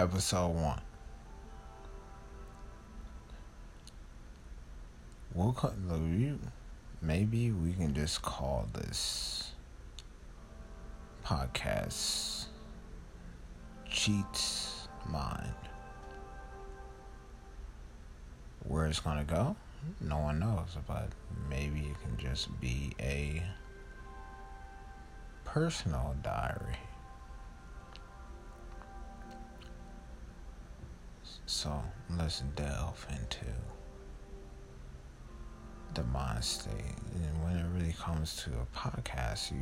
episode one. We'll the. Maybe we can just call this podcast Cheats Mind. Where it's gonna go, no one knows, but maybe it can just be a personal diary. So let's delve into the mind state. And when it really comes to a podcast, you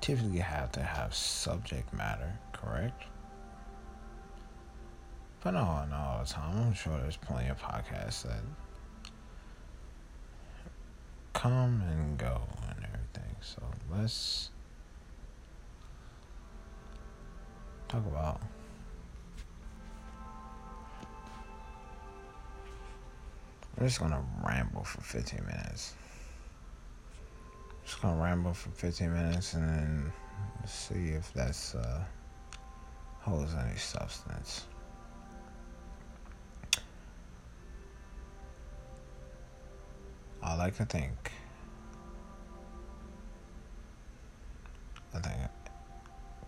typically have to have subject matter, correct? But no, not all the time. I'm sure there's plenty of podcasts that come and go and everything. So let's talk about I'm just gonna ramble for 15 minutes. Just gonna ramble for 15 minutes and then see if that's uh, holds any substance. I like to think. I think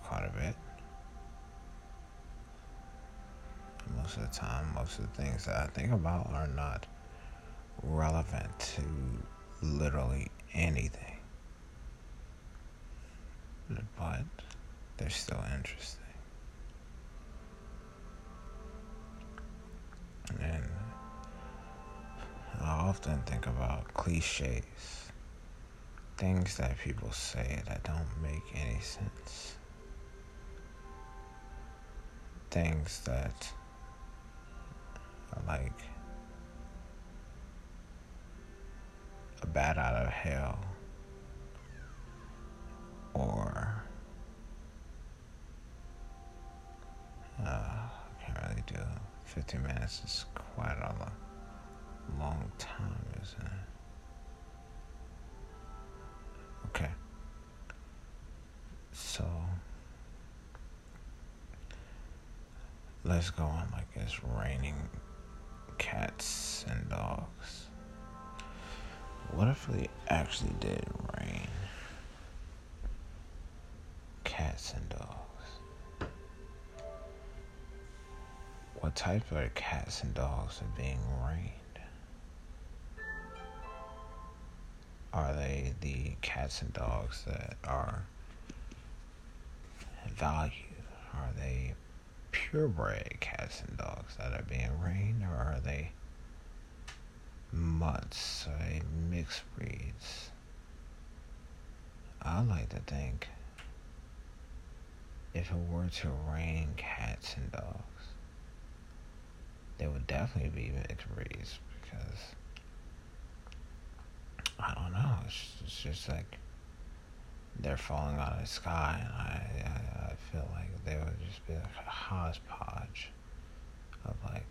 quite a bit. Most of the time, most of the things that I think about are not relevant to literally anything. But they're still interesting. And I often think about cliches, things that people say that don't make any sense, things that like a bat out of hell or uh, I can't really do 15 minutes is quite a long time, isn't it? Okay. So let's go on like it's raining cats and dogs. What if we actually did rain cats and dogs? What type of cats and dogs are being rained? Are they the cats and dogs that are valued? Are they purebred cats and dogs that are being rained, or are they mutts or mixed breeds. I like to think if it were to rain cats and dogs, there would definitely be mixed breeds because I don't know. It's, it's just like they're falling out of the sky, and I, I, I feel like they would just be like a hodgepodge of like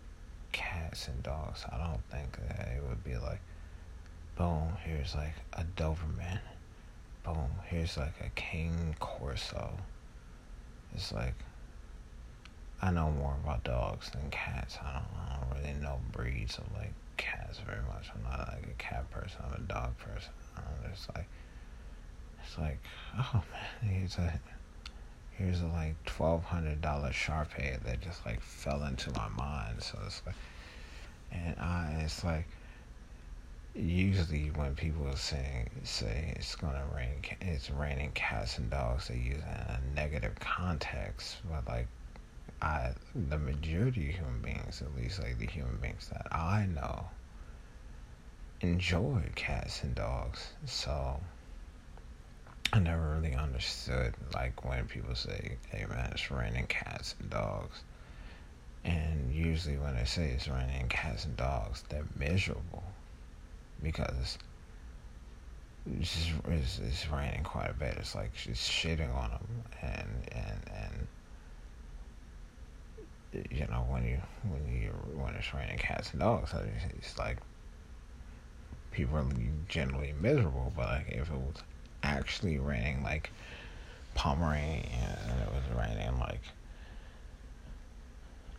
cats and dogs. I don't think that it would be like, boom, here's like a Doberman. Boom, here's like a Cane Corso. It's like, I know more about dogs than cats. I don't, I don't really know breeds of like cats very much. I'm not like a cat person. I'm a dog person. I'm just like, it's like, oh man, here's a here's a like twelve hundred dollar Shar Pei that just like fell into my mind. So it's like, and I it's like usually when people say say it's gonna rain, it's raining cats and dogs, they use it in a negative context. But like I, the majority of human beings, at least like the human beings that I know, enjoy cats and dogs. So I never really understood like when people say, "Hey man, it's raining cats and dogs," and usually when they say it's raining cats and dogs, they're miserable because it's, just, it's, it's raining quite a bit. It's like she's shitting on them, and and and you know when you when you when it's raining cats and dogs, it's like people are generally miserable. But like if it was actually raining like Pomeranian and it was raining like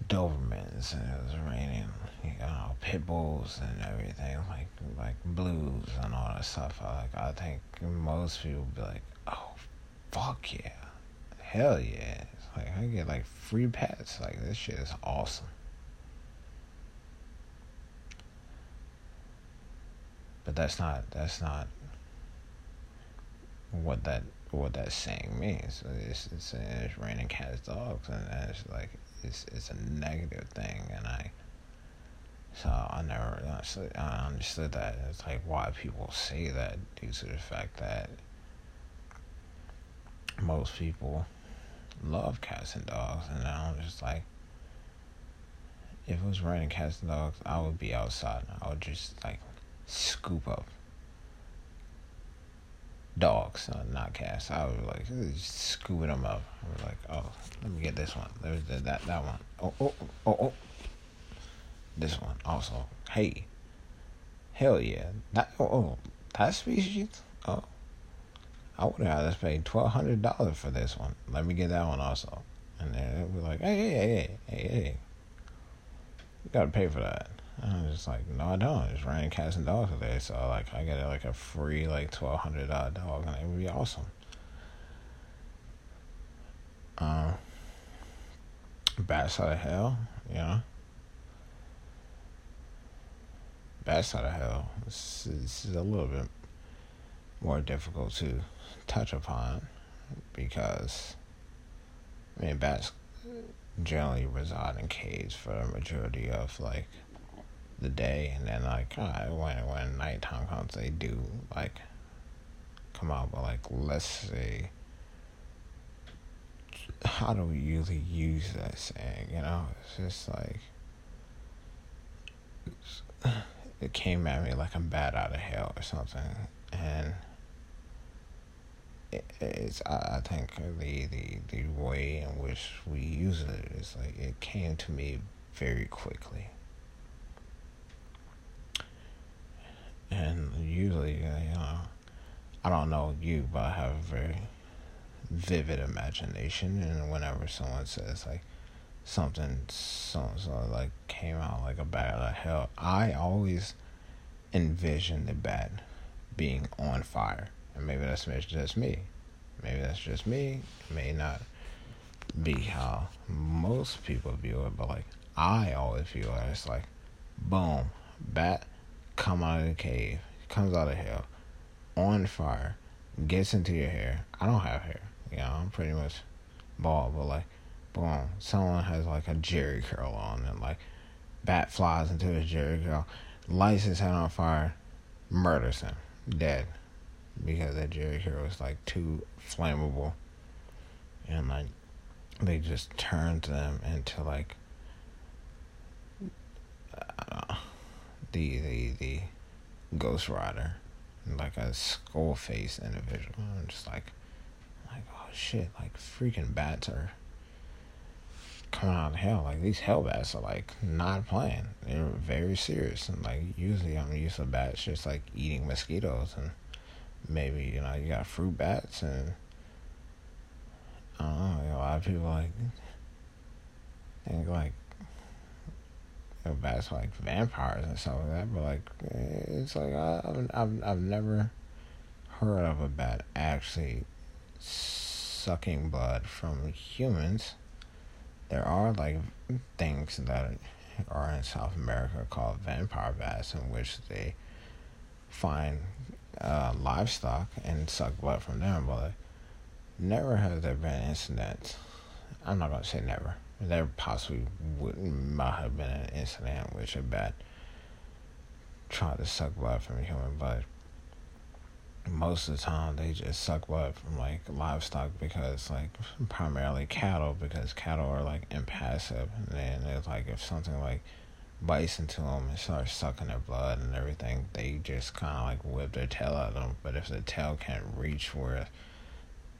Dobermans and it was raining, you know, pit bulls and everything, like like blues and all that stuff. I, like I think most people would be like, oh, fuck yeah, hell yeah. It's like I get like free pets. Like this shit is awesome. But that's not that's not what that what that saying means. It's it's, it's raining cats, dogs, and it's like it's it's a negative thing, and I so I never I understood that. It's like why people say that due to the fact that most people love cats and dogs, and I'm just like, if it was raining cats and dogs, I would be outside. I would just like scoop up dogs, uh, not cats. I was like scooping them up. I was like, oh, let me get this one. There's the, that that one. Oh oh oh oh. This one also. Hey, hell yeah. That oh, oh that species. Oh, I would have just paid twelve hundred dollars for this one. Let me get that one also. And then it was like, hey hey hey hey hey. You gotta pay for that. I was just like, no, I don't. It's raining cats and dogs today, so like I get like a free like twelve hundred dollar dog, and it would be awesome. Um, side of hell, you know. Side of hell. This is a little bit more difficult to touch upon because I mean bats generally reside in caves for the majority of like the day, and then like uh, when when nighttime comes, they do like come out. But like, let's say, how do we usually use that saying? You know, it's just like it came at me like I'm bad out of hell or something, and it's I think the, the the way in which we use it is like it came to me very quickly and usually, you know, I don't know you, but I have a very vivid imagination, and whenever someone says like something, so so like came out like a bat out of hell, I always envision the bat being on fire, and maybe that's just me, maybe that's just me, may not be how most people view it, but like I always view it as like, boom, bat come out of the cave, comes out of hell, on fire, gets into your hair. I don't have hair. You know, I'm pretty much bald, but like, boom, someone has like a jerry curl on and like, bat flies into his jerry curl, lights his head on fire, murders him, dead. Because that jerry curl was like too flammable. And like, they just turned them into like, uh, the the the Ghost Rider, like a skull face individual. I'm just like, like oh shit, like freaking bats are coming out of hell. Like these hell bats are like not playing. They're very serious. And like usually I'm used to bats just like eating mosquitoes and maybe you know you got fruit bats and I don't know. A lot of people like think like bats like vampires and stuff like that. But like, it's like I, have I've I've never heard of a bat actually sucking blood from humans. There are like things that are in South America called vampire bats, in which they find uh, livestock and suck blood from them. But like, never has there been incidents. I'm not gonna say never there possibly would might have been an incident in which a bat tried to suck blood from a human, but most of the time they just suck blood from like livestock because like primarily cattle because cattle are like impassive. And then it's like if something like bites into them and starts sucking their blood and everything they just kind of like whip their tail at them. But if the tail can't reach where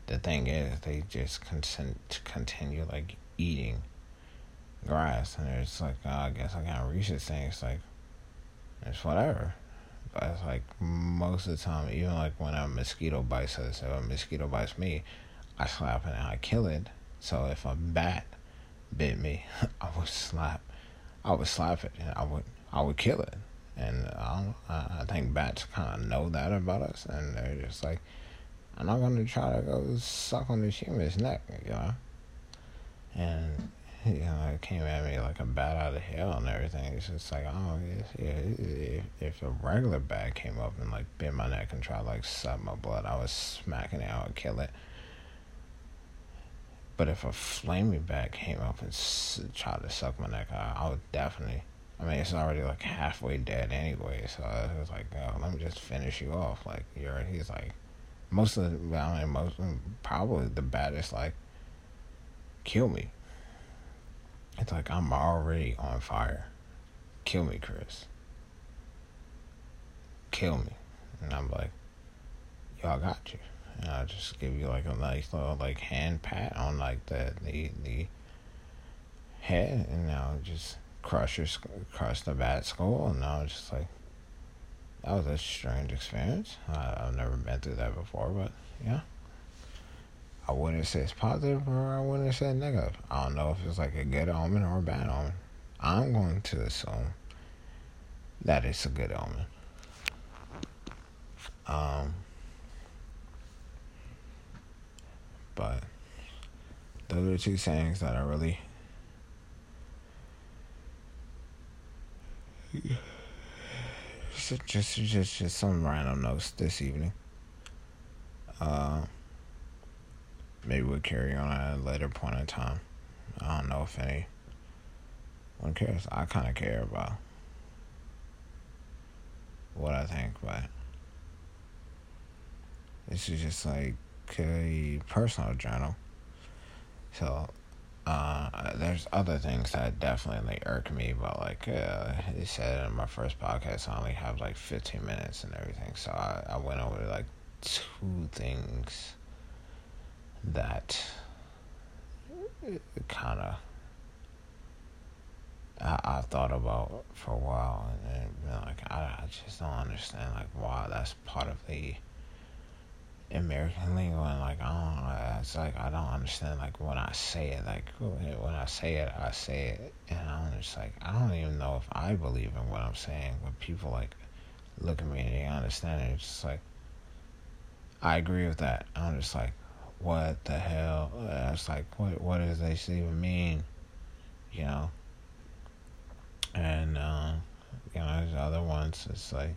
the thing is they just consent to continue like eating grass, and it's like, oh, I guess I can't reach this thing. It's like, it's whatever. But it's like most of the time, even like when a mosquito bites us, if a mosquito bites me, I slap it and I kill it. So if a bat bit me, I would slap, I would slap it, and I would, I would kill it. And um, I, I think bats kind of know that about us, and they're just like, I'm not gonna try to go suck on this human's neck, you know. And you know, it came at me like a bat out of hell and everything. It's just like, oh, yeah, if, if a regular bat came up and like bit my neck and tried to like suck my blood, I was smacking it, I would kill it. But if a flaming bat came up and tried to suck my neck, I, I would definitely. I mean, it's already like halfway dead anyway, so I was like, oh, let me just finish you off. Like you're, he's like, most of the, I mean, most probably the baddest like, kill me. It's like I'm already on fire. Kill me, Chris. Kill me. And I'm like, y'all got you. And I'll just give you like a nice little like hand pat on like the the the head, and now just crush your crush the bat skull, and now just like that was a strange experience. I, I've never been through that before, but yeah. I wouldn't say it's positive or I wouldn't say negative. I don't know if it's like a good omen or a bad omen. I'm going to assume that it's a good omen. Um, but those are two sayings that are really just just just, just some random notes this evening. Uh, maybe we'll carry on at a later point in time. I don't know if any one cares. I kind of care about what I think, but this is just like a personal journal. So, uh, there's other things that definitely irk me, but like uh, he said in my first podcast, I only have like 15 minutes and everything. So I, I went over like two things that kind of I, I thought about for a while, and, and like I, I just don't understand like why that's part of the American lingo, and like I don't, uh, it's like I don't understand like when I say it, like when I say it, I say it, and I'm just like I don't even know if I believe in what I'm saying, When people like look at me and they understand it. It's just like I agree with that. I'm just like what the hell? It's like, what what does this even mean? You know? And, uh, you know, there's other ones, it's like,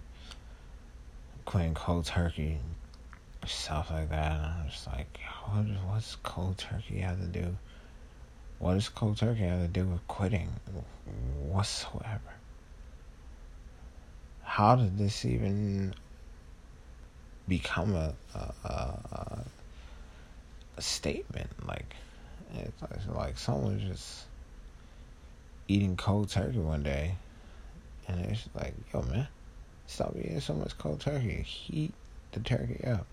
quitting cold turkey, stuff like that. And I'm just like, what, what's cold turkey have to do? What does cold turkey have to do with quitting whatsoever? How did this even become a, a, a, a statement. Like it's like, someone just eating cold turkey one day, and it's like, yo, man, stop eating so much cold turkey. Heat the turkey up.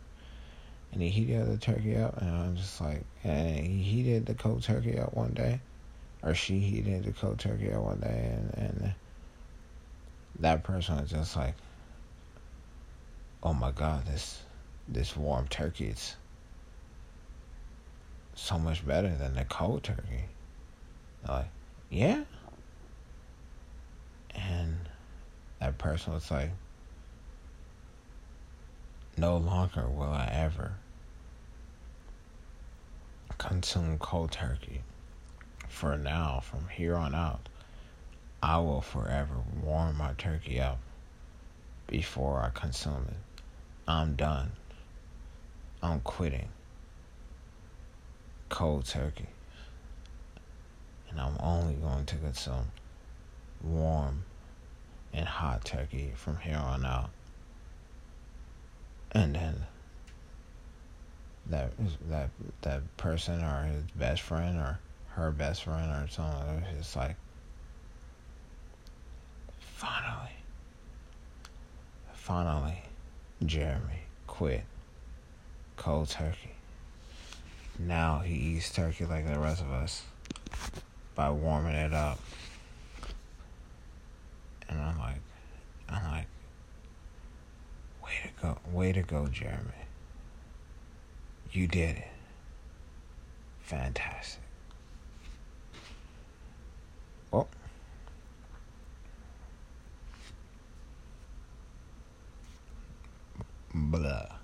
And he heated the turkey up, and I'm just like, and he heated the cold turkey up one day, or she heated the cold turkey up one day, and, and that person was just like, oh my god, this this warm turkey, it's so much better than the cold turkey. like, yeah. And that person was like, no longer will I ever consume cold turkey. For now, from here on out, I will forever warm my turkey up before I consume it. I'm done. I'm quitting cold turkey. And I'm only going to consume warm and hot turkey from here on out. And then that that that person or his best friend or her best friend or it's just like finally finally Jeremy quit cold turkey now he eats turkey like the rest of us by warming it up. And I'm like, I'm like, way to go, way to go, Jeremy. You did it. Fantastic. Well, blah.